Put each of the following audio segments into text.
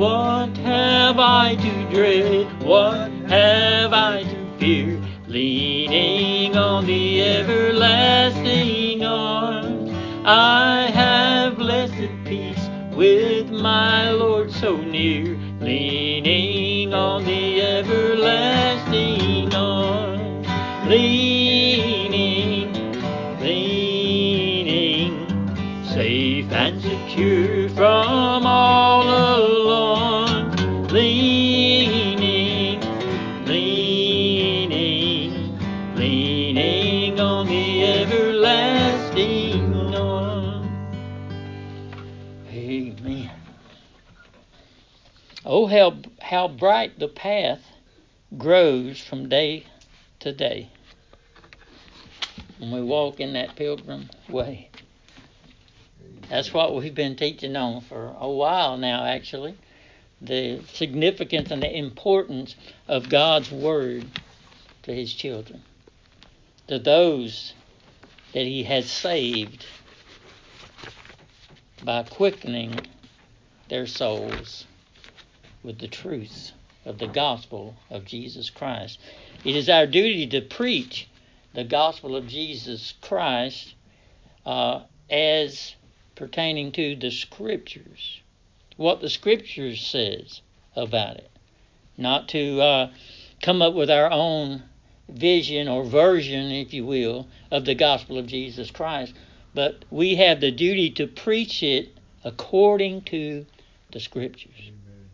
What have I to dread? What have I to fear? Leaning on the everlasting arms, I have blessed peace with my Lord so near. Leaning on the everlasting how how bright the path grows from day to day when we walk in that pilgrim way. That's what we've been teaching on for a while now, actually. The significance and the importance of God's Word to His children, to those that He has saved by quickening their souls with the truth of the gospel of Jesus Christ. It is our duty to preach the gospel of Jesus Christ uh, as pertaining to the scriptures, what the scriptures says about it, not to uh, come up with our own vision or version, if you will, of the gospel of Jesus Christ, but we have the duty to preach it according to the scriptures.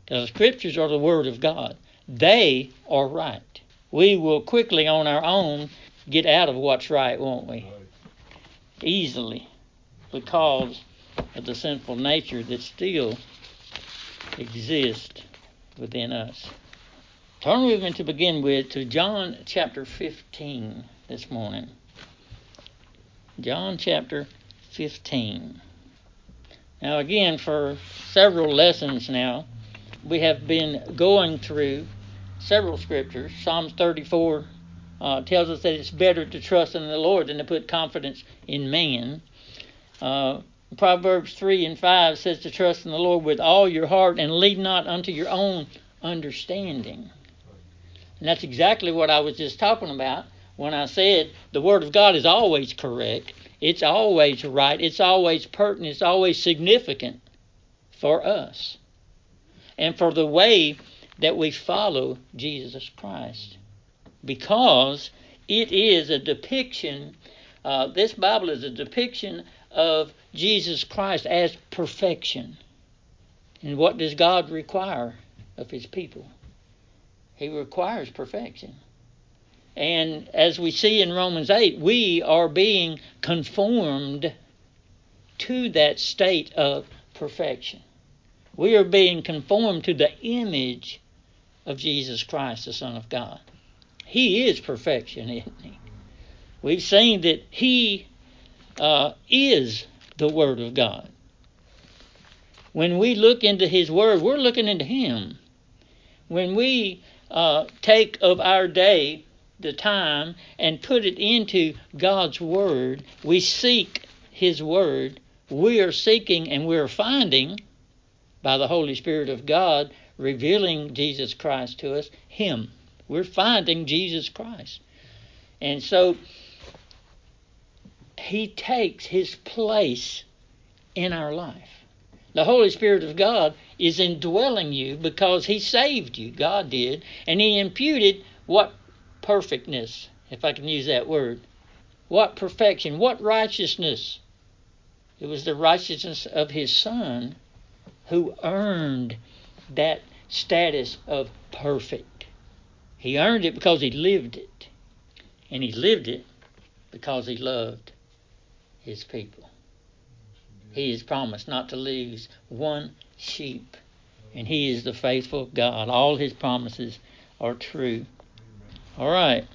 The scriptures are the word of God. They are right. We will quickly on our own get out of what's right, won't we? Easily. Because of the sinful nature that still exists within us. Turn with me to begin with to John chapter 15 this morning. John chapter 15. Now, again, for several lessons now, we have been going through several scriptures. Psalms 34 uh, tells us that it's better to trust in the Lord than to put confidence in man. Uh, Proverbs 3 and 5 says to trust in the Lord with all your heart and lead not unto your own understanding. And that's exactly what I was just talking about when I said the Word of God is always correct, it's always right, it's always pertinent, it's always significant for us and for the way that we follow Jesus Christ. Because it is a depiction, uh, this Bible is a depiction of Jesus Christ as perfection. And what does God require of His people? He requires perfection. And as we see in Romans 8, we are being conformed to that state of perfection. We are being conformed to the image of Jesus Christ, the Son of God. He is perfection, isn't He? We've seen that He uh, is the Word of God. When we look into His Word, we're looking into Him. When we uh, take of our day the time and put it into God's Word, we seek His Word, we are seeking and we are finding by the Holy Spirit of God revealing Jesus Christ to us, Him. We're finding Jesus Christ. And so He takes His place in our life. The Holy Spirit of God is indwelling you because He saved you. God did. And He imputed what perfectness, if I can use that word. What perfection, what righteousness. It was the righteousness of His Son who earned that status of perfect. He earned it because he lived it. And he lived it because he loved his people. He has promised not to lose one sheep. And he is the faithful God. All his promises are true. All right.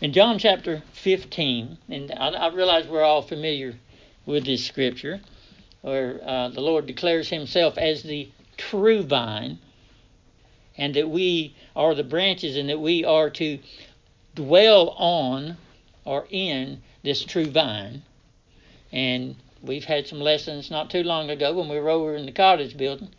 In John chapter 15, and I, I realize we're all familiar with this scripture where uh, the Lord declares himself as the true vine, and that we are the branches, and that we are to dwell on or in this true vine. And we've had some lessons not too long ago when we were over in the cottage building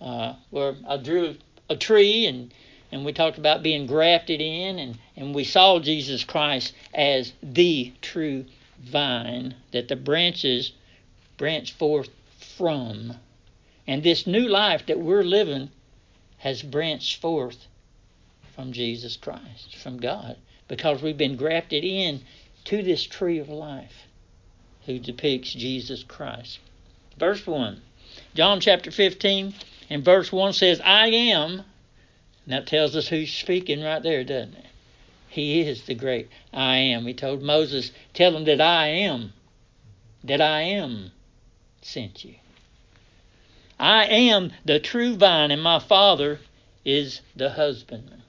uh, where I drew a tree and and we talked about being grafted in and, and we saw Jesus Christ as the true vine that the branches branch forth from. And this new life that we're living has branched forth from Jesus Christ, from God, because we've been grafted in to this tree of life who depicts Jesus Christ. Verse 1. John chapter 15 and verse 1 says, I am. And that tells us who's speaking right there, doesn't it? He is the great I am. He told Moses, Tell him that I am, that I am sent you. I am the true vine, and my Father is the husbandman.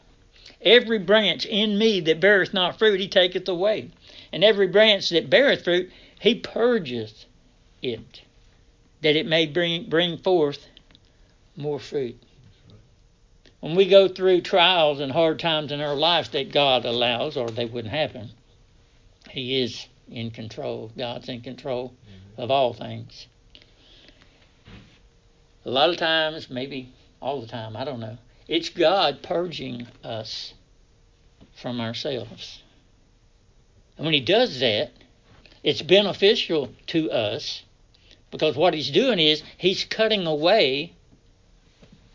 Every branch in me that beareth not fruit, he taketh away. And every branch that beareth fruit, he purgeth it, that it may bring, bring forth more fruit. When we go through trials and hard times in our lives that God allows, or they wouldn't happen, He is in control. God's in control of all things. A lot of times, maybe all the time, I don't know, it's God purging us from ourselves. And when He does that, it's beneficial to us because what He's doing is He's cutting away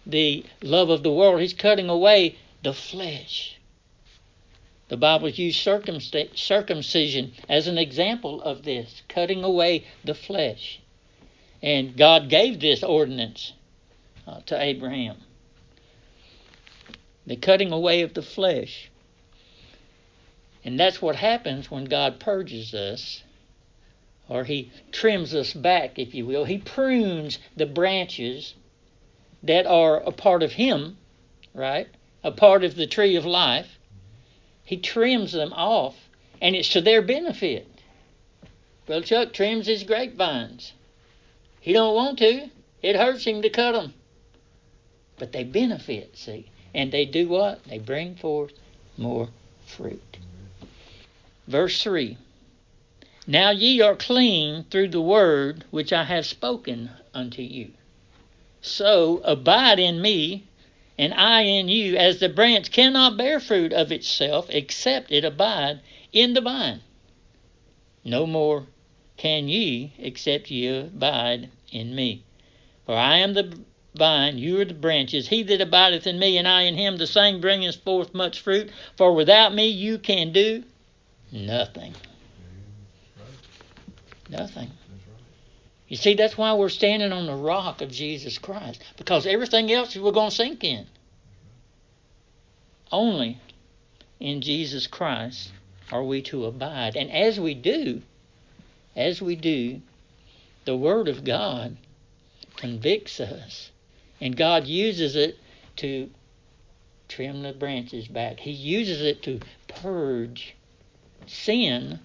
the love of the world, He's cutting away the flesh. The Bible used circumcision as an example of this, cutting away the flesh. And God gave this ordinance uh, to Abraham the cutting away of the flesh. And that's what happens when God purges us, or He trims us back, if you will. He prunes the branches that are a part of Him, right? A part of the tree of life. He trims them off, and it's to their benefit. Well, Chuck trims his grapevines. He don't want to. It hurts him to cut them. But they benefit, see. And they do what? They bring forth more fruit. Verse 3 Now ye are clean through the word which I have spoken unto you. So abide in me, and I in you, as the branch cannot bear fruit of itself except it abide in the vine. No more can ye, except ye abide in me. For I am the vine, you are the branches. He that abideth in me, and I in him, the same bringeth forth much fruit. For without me you can do nothing. Nothing. You see, that's why we're standing on the rock of Jesus Christ, because everything else we're going to sink in. Only in Jesus Christ are we to abide. And as we do, as we do, the Word of God convicts us, and God uses it to trim the branches back. He uses it to purge sin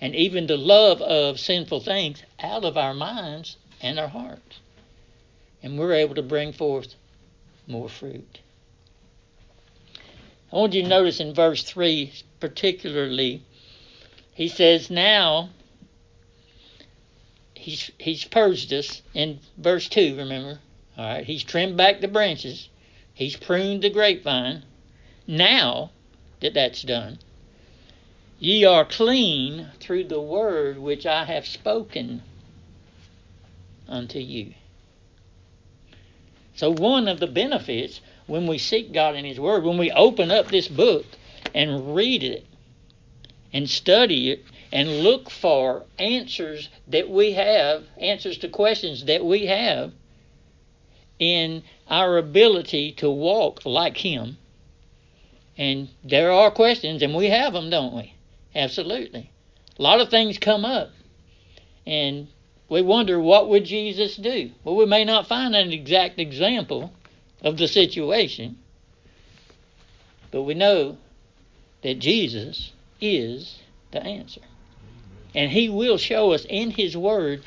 and even the love of sinful things out of our minds and our hearts. And we're able to bring forth more fruit. I want you to notice in verse 3 particularly, he says, Now he's he's purged us in verse two. Remember, all right. He's trimmed back the branches. He's pruned the grapevine. Now that that's done, ye are clean through the word which I have spoken unto you. So one of the benefits when we seek God in His Word, when we open up this book and read it and study it and look for answers that we have, answers to questions that we have in our ability to walk like Him. And there are questions, and we have them, don't we? Absolutely. A lot of things come up, and we wonder what would Jesus do. Well, we may not find an exact example of the situation, but we know that Jesus is the answer. And He will show us in His Word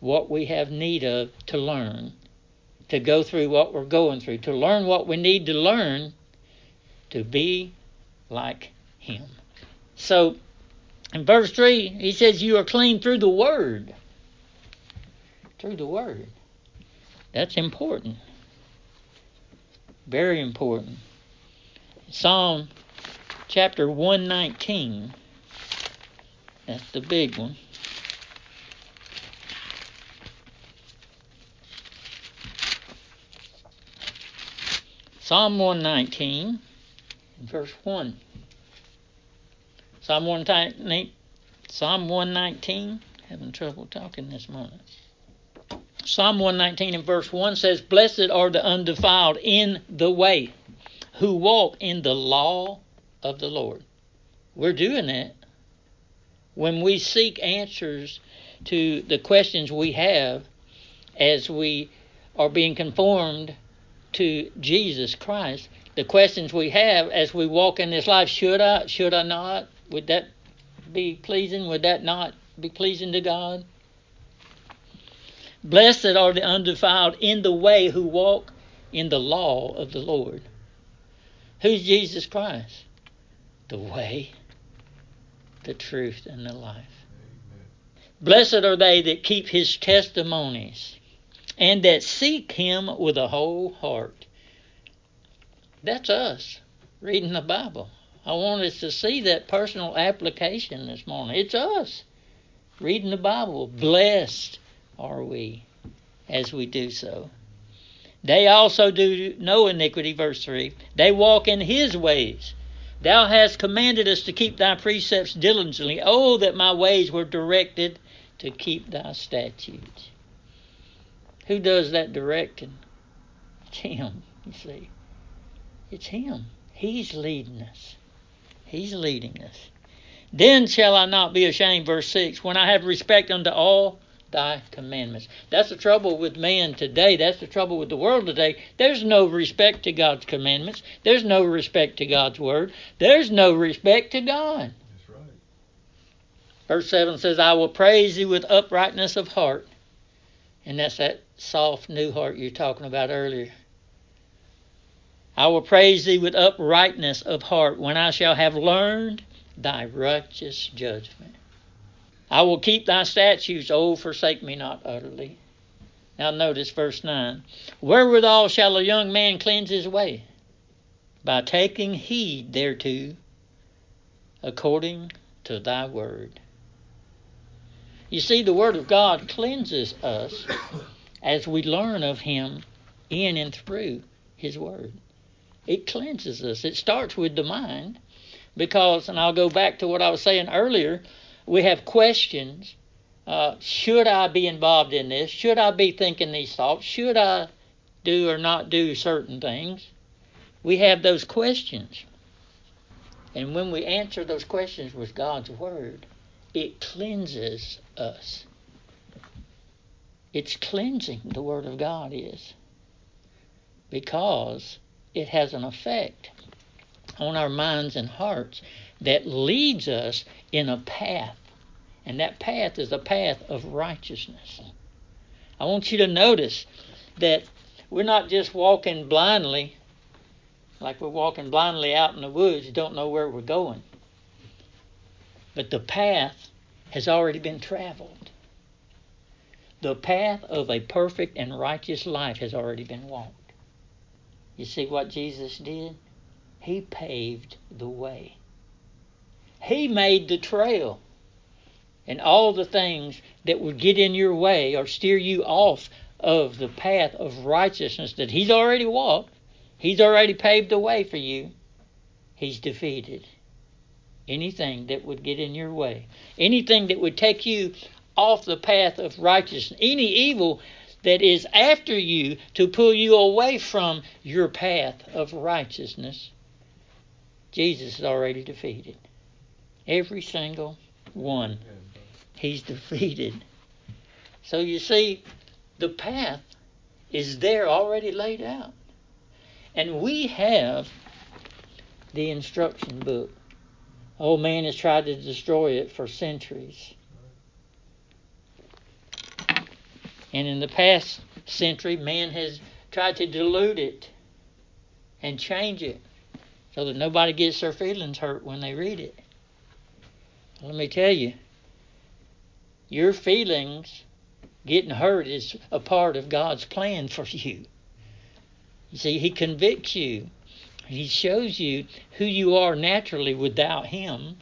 what we have need of to learn, to go through what we're going through, to learn what we need to learn to be like Him. So, in verse 3, He says, You are clean through the Word. Through the Word. That's important. Very important. Psalm chapter 119. That's the big one. Psalm 119, verse 1. Psalm 119, Psalm 119, having trouble talking this morning. Psalm 119 and verse 1 says, Blessed are the undefiled in the way, who walk in the law of the Lord. We're doing that. When we seek answers to the questions we have as we are being conformed to Jesus Christ, the questions we have as we walk in this life, should I, should I not? Would that be pleasing? Would that not be pleasing to God? Blessed are the undefiled in the way who walk in the law of the Lord. Who's Jesus Christ? The way, the truth, and the life. Amen. Blessed are they that keep his testimonies and that seek him with a whole heart. That's us reading the Bible. I want us to see that personal application this morning. It's us reading the Bible. Blessed are we as we do so. They also do no iniquity, verse 3. They walk in his ways. Thou hast commanded us to keep thy precepts diligently. Oh, that my ways were directed to keep thy statutes. Who does that directing? It's Him, you see. It's Him. He's leading us. He's leading us. Then shall I not be ashamed, verse 6, when I have respect unto all thy commandments. That's the trouble with man today. That's the trouble with the world today. There's no respect to God's commandments. There's no respect to God's word. There's no respect to God. That's right. Verse 7 says, I will praise thee with uprightness of heart. And that's that soft new heart you're talking about earlier. I will praise thee with uprightness of heart when I shall have learned thy righteous judgment. I will keep thy statutes, oh, forsake me not utterly. Now notice verse 9. Wherewithal shall a young man cleanse his way? By taking heed thereto, according to thy word. You see, the Word of God cleanses us as we learn of Him in and through His Word. It cleanses us. It starts with the mind because, and I'll go back to what I was saying earlier, we have questions. Uh, should I be involved in this? Should I be thinking these thoughts? Should I do or not do certain things? We have those questions. And when we answer those questions with God's Word, it cleanses us. It's cleansing, the Word of God is, because it has an effect on our minds and hearts that leads us in a path. And that path is a path of righteousness. I want you to notice that we're not just walking blindly, like we're walking blindly out in the woods, don't know where we're going. But the path has already been traveled. The path of a perfect and righteous life has already been walked. You see what Jesus did? He paved the way. He made the trail. And all the things that would get in your way or steer you off of the path of righteousness that He's already walked, He's already paved the way for you, He's defeated anything that would get in your way, anything that would take you off the path of righteousness, any evil that is after you to pull you away from your path of righteousness, Jesus has already defeated. Every single one. He's defeated. So you see, the path is there already laid out. And we have the instruction book. Old man has tried to destroy it for centuries. And in the past century, man has tried to dilute it and change it so that nobody gets their feelings hurt when they read it. Let me tell you, your feelings getting hurt is a part of God's plan for you. You see, He convicts you. He shows you who you are naturally without Him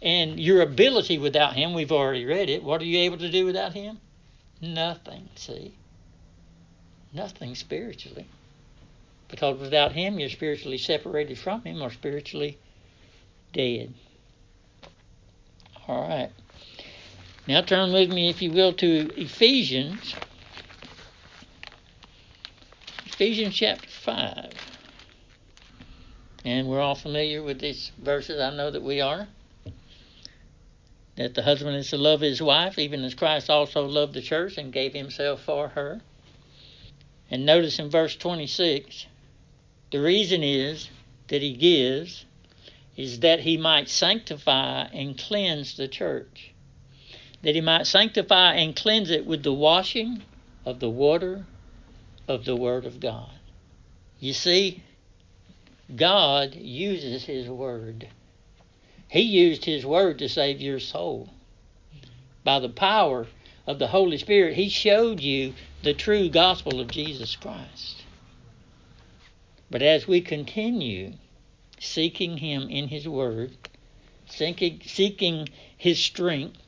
and your ability without Him. We've already read it. What are you able to do without Him? Nothing, see? Nothing spiritually. Because without Him, you're spiritually separated from Him or spiritually dead. All right. Now turn with me, if you will, to Ephesians. Ephesians chapter 5. And we're all familiar with these verses. I know that we are. That the husband is to love his wife, even as Christ also loved the church and gave himself for her. And notice in verse 26, the reason is that he gives is that he might sanctify and cleanse the church that he might sanctify and cleanse it with the washing of the water of the Word of God. You see, God uses His Word. He used His Word to save your soul. By the power of the Holy Spirit, He showed you the true gospel of Jesus Christ. But as we continue seeking Him in His Word, seeking, seeking His strength,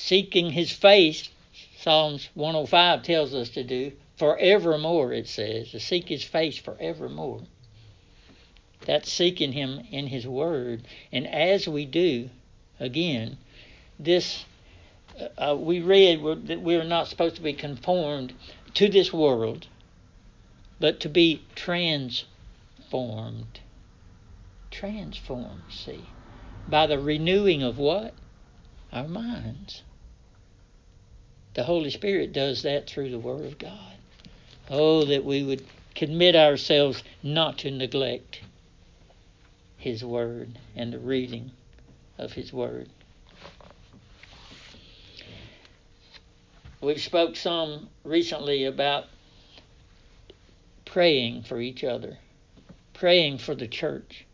seeking his face, Psalms 105 tells us to do, forevermore, it says, to seek his face forevermore. That's seeking him in his word. And as we do, again, this, uh, we read that we are not supposed to be conformed to this world, but to be transformed. Transformed, see, by the renewing of what? Our minds. The Holy Spirit does that through the Word of God. Oh, that we would commit ourselves not to neglect His Word and the reading of His Word. We've spoke some recently about praying for each other, praying for the church.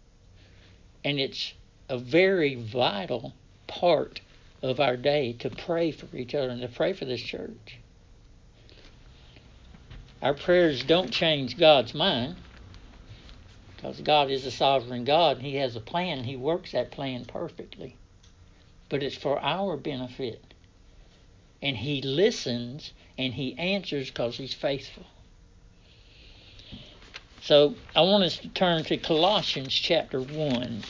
And it's a very vital part of our day to pray for each other and to pray for this church. Our prayers don't change God's mind because God is a sovereign God and He has a plan. He works that plan perfectly. But it's for our benefit. And He listens and He answers because He's faithful. So I want us to turn to Colossians chapter 1.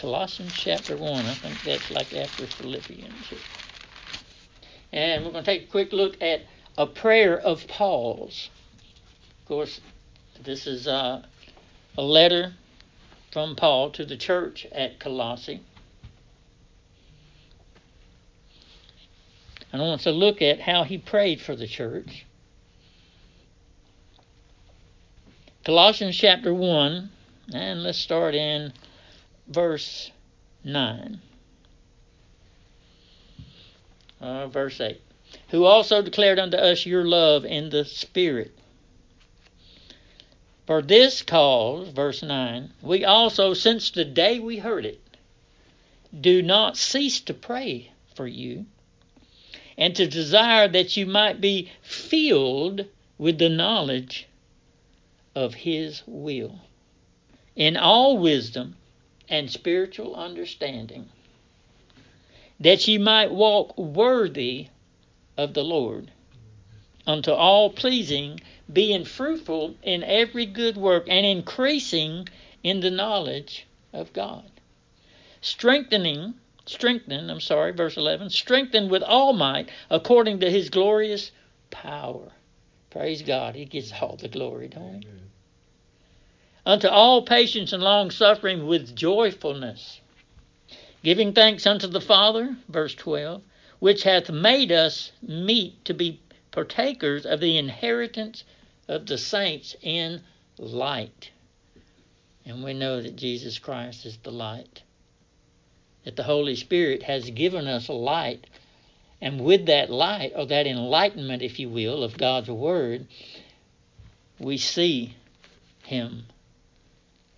Colossians chapter 1. I think that's like after Philippians. And we're going to take a quick look at a prayer of Paul's. Of course, this is uh, a letter from Paul to the church at Colossae. And I want to look at how he prayed for the church. Colossians chapter 1, and let's start in verse 9. Uh, verse 8. Who also declared unto us your love in the Spirit. For this cause, verse 9, we also, since the day we heard it, do not cease to pray for you, and to desire that you might be filled with the knowledge of His will, in all wisdom and spiritual understanding, that ye might walk worthy of the Lord, unto all pleasing, being fruitful in every good work, and increasing in the knowledge of God. Strengthening, strengthen, I'm sorry, verse 11, strengthen with all might according to his glorious power. Praise God. He gets all the glory, don't he? Unto all patience and long suffering with joyfulness, giving thanks unto the Father, verse 12, which hath made us meet to be partakers of the inheritance of the saints in light. And we know that Jesus Christ is the light, that the Holy Spirit has given us light. And with that light, or that enlightenment, if you will, of God's Word, we see Him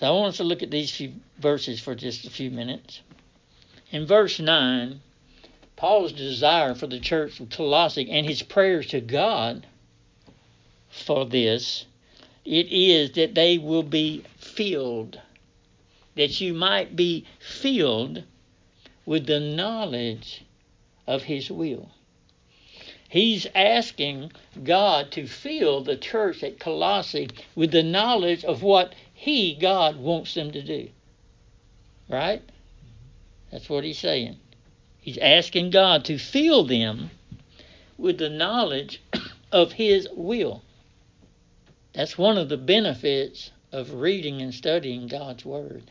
So I want us to look at these few verses for just a few minutes. In verse 9, Paul's desire for the church of Colossae and his prayers to God for this, it is that they will be filled, that you might be filled with the knowledge of his will. He's asking God to fill the church at Colossae with the knowledge of what He, God, wants them to do. Right? That's what he's saying. He's asking God to fill them with the knowledge of His will. That's one of the benefits of reading and studying God's Word.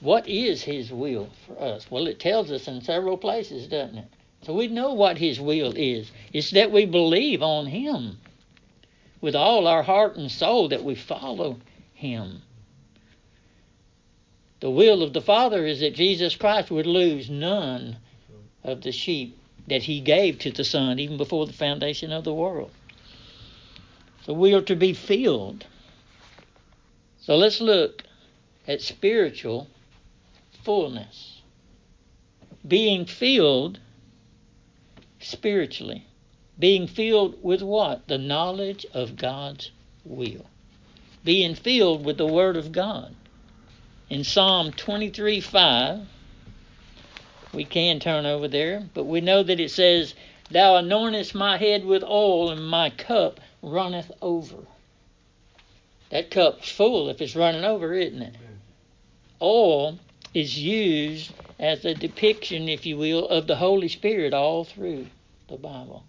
What is His will for us? Well, it tells us in several places, doesn't it? So we know what His will is. It's that we believe on Him with all our heart and soul, that we follow Him. The will of the Father is that Jesus Christ would lose none of the sheep that He gave to the Son even before the foundation of the world. So we are to be filled. So let's look at spiritual fullness. Being filled spiritually. Being filled with what? The knowledge of God's will. Being filled with the Word of God in Psalm 23 5. We can turn over there, but we know that it says, Thou anointest my head with oil, and my cup runneth over. That cup's full if it's running over, isn't it? Oil is used as a depiction, if you will, of the Holy Spirit all through the Bible.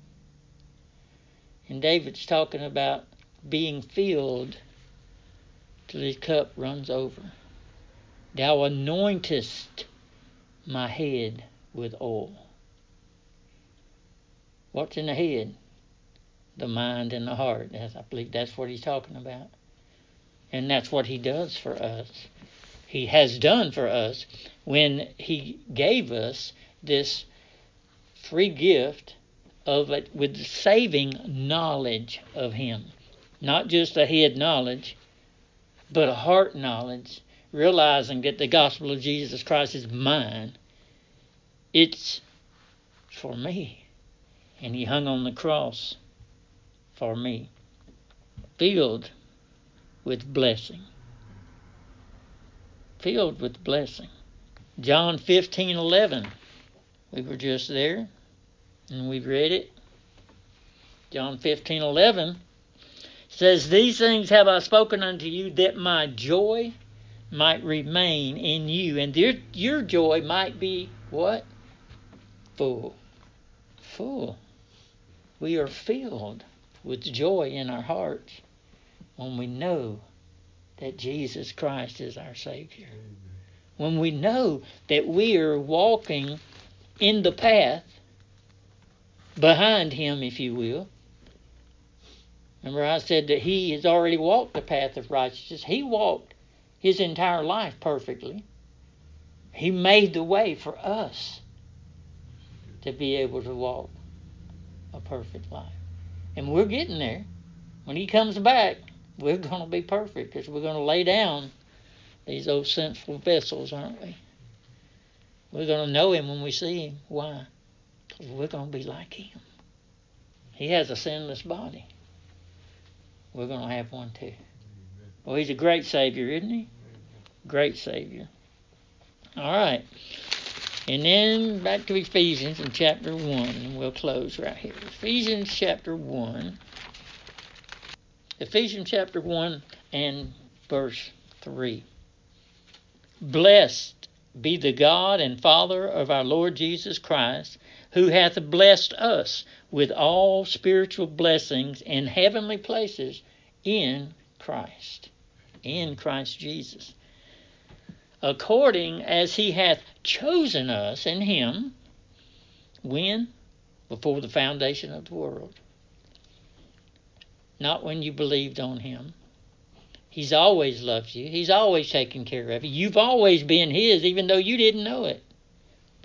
And David's talking about being filled till his cup runs over. Thou anointest my head with oil. What's in the head? The mind and the heart. As I believe that's what he's talking about. And that's what he does for us. He has done for us when he gave us this free gift of it with the saving knowledge of him. Not just a head knowledge, but a heart knowledge realizing that the gospel of Jesus Christ is mine, it's for me. And he hung on the cross for me, filled with blessing. Filled with blessing. John 15 11. We were just there and we've read it. John 15 11 says, These things have I spoken unto you that my joy might remain in you, and your, your joy might be what? Full. Full. We are filled with joy in our hearts when we know that Jesus Christ is our Savior. When we know that we are walking in the path behind Him, if you will. Remember, I said that He has already walked the path of righteousness. He walked his entire life perfectly. He made the way for us to be able to walk a perfect life. And we're getting there. When he comes back, we're going to be perfect because we're going to lay down these old sinful vessels, aren't we? We're going to know him when we see him. Why? We're going to be like him. He has a sinless body. We're going to have one too. Well, he's a great Savior, isn't he? Great Savior. All right. And then back to Ephesians in chapter 1, and we'll close right here. Ephesians chapter 1. Ephesians chapter 1 and verse 3. Blessed be the God and Father of our Lord Jesus Christ, who hath blessed us with all spiritual blessings in heavenly places in Christ in Christ Jesus. according as he hath chosen us in him. When? Before the foundation of the world. Not when you believed on him. He's always loved you. He's always taken care of you. You've always been his, even though you didn't know it.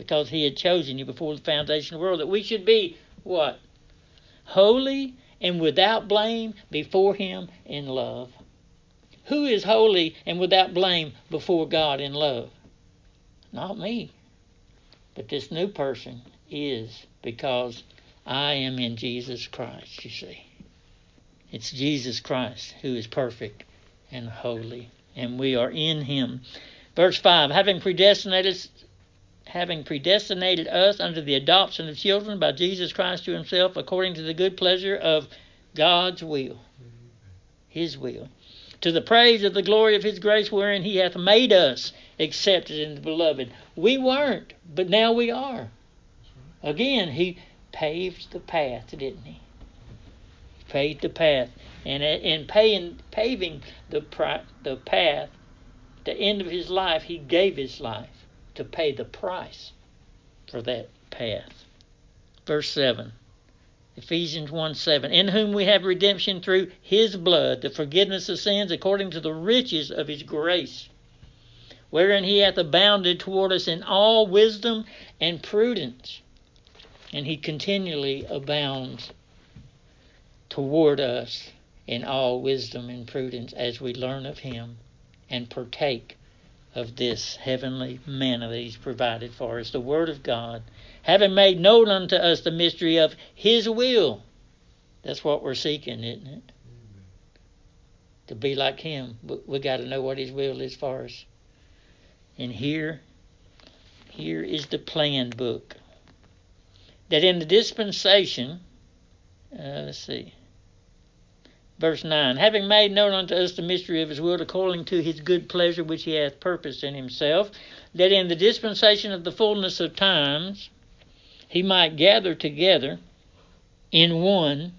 Because he had chosen you before the foundation of the world. That we should be what? Holy and without blame before him in love. Who is holy and without blame before God in love? Not me. But this new person is because I am in Jesus Christ, you see. It's Jesus Christ who is perfect and holy, and we are in him. Verse 5 having predestinated having predestinated us unto the adoption of children by Jesus Christ to himself according to the good pleasure of God's will. His will to the praise of the glory of his grace wherein he hath made us accepted in the beloved. We weren't, but now we are. Again, he paved the path, didn't he? He paved the path. And in paying, paving the, the path, the end of his life, he gave his life to pay the price for that path. Verse 7 Ephesians 1 7. In whom we have redemption through his blood, the forgiveness of sins according to the riches of his grace, wherein he hath abounded toward us in all wisdom and prudence. And he continually abounds toward us in all wisdom and prudence as we learn of him and partake of this heavenly manna that he's provided for us, the Word of God having made known unto us the mystery of his will. That's what we're seeking, isn't it? To be like him. We got to know what his will is for us. And here, here is the plan book. That in the dispensation, uh, let's see, verse 9, having made known unto us the mystery of his will according to his good pleasure which he hath purposed in himself, that in the dispensation of the fullness of times, he might gather together in one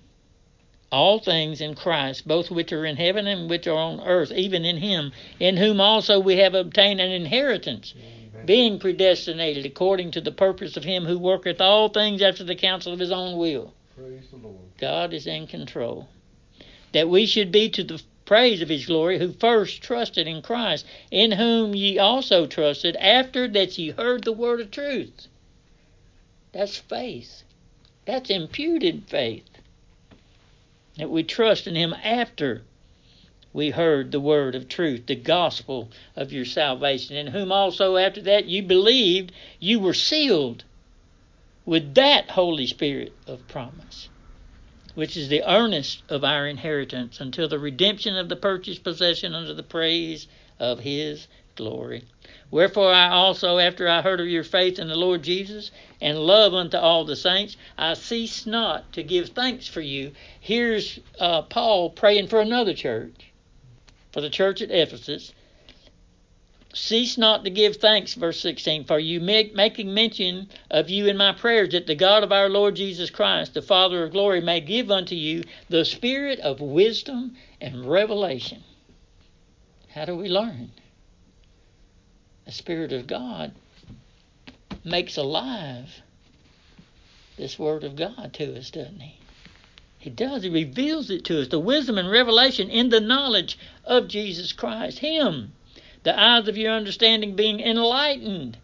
all things in Christ, both which are in heaven and which are on earth, even in him, in whom also we have obtained an inheritance, being predestinated according to the purpose of him who worketh all things after the counsel of his own will. God is in control. That we should be to the praise of his glory, who first trusted in Christ, in whom ye also trusted, after that ye heard the word of truth that's faith. That's imputed faith. That we trust in Him after we heard the word of truth, the gospel of your salvation, in whom also after that you believed, you were sealed with that Holy Spirit of promise, which is the earnest of our inheritance until the redemption of the purchased possession unto the praise of His glory. Wherefore I also, after I heard of your faith in the Lord Jesus and love unto all the saints, I cease not to give thanks for you. Here's uh, Paul praying for another church, for the church at Ephesus. Cease not to give thanks, verse 16, for you make, making mention of you in my prayers, that the God of our Lord Jesus Christ, the Father of glory, may give unto you the spirit of wisdom and revelation. How do we learn? the Spirit of God makes alive this Word of God to us, doesn't He? He does. He reveals it to us. The wisdom and revelation in the knowledge of Jesus Christ. Him. The eyes of your understanding being enlightened.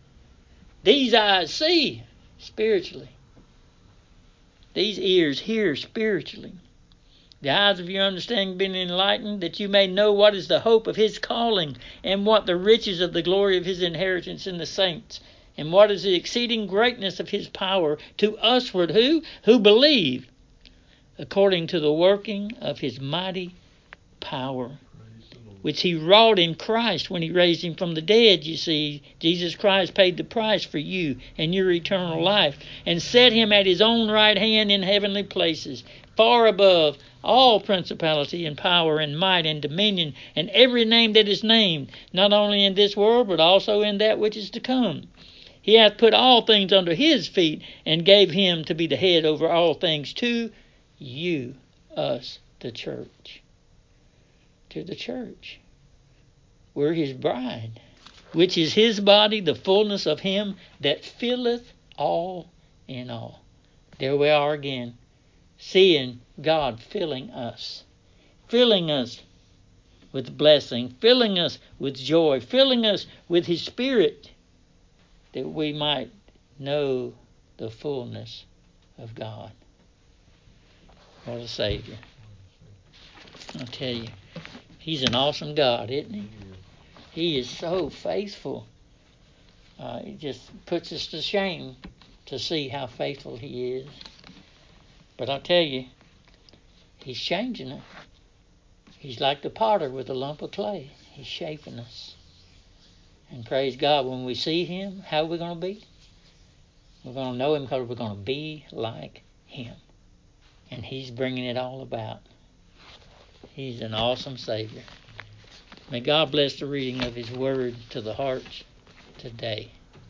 These eyes see spiritually. These ears hear spiritually the eyes of your understanding being enlightened, that you may know what is the hope of his calling, and what the riches of the glory of his inheritance in the saints, and what is the exceeding greatness of his power to usward who? Who believe, according to the working of his mighty power, which he wrought in Christ when he raised him from the dead, you see. Jesus Christ paid the price for you and your eternal life, and set him at his own right hand in heavenly places, far above all principality and power and might and dominion and every name that is named, not only in this world, but also in that which is to come. He hath put all things under his feet, and gave him to be the head over all things to you, us, the church. To the church. We're his bride. which is his body, the fullness of him that filleth all in all. There we are again, seeing God filling us, filling us with blessing, filling us with joy, filling us with his spirit, that we might know the fullness of God. What a Savior. I'll tell you, He's an awesome God, isn't He? He is so faithful. Uh, it just puts us to shame to see how faithful He is. But I tell you, He's changing it. He's like the potter with a lump of clay. He's shaping us. And praise God, when we see Him, how are we going to be? We're going to know Him because we're going to be like Him. And He's bringing it all about. He's an awesome Savior. May God bless the reading of His Word to the hearts today.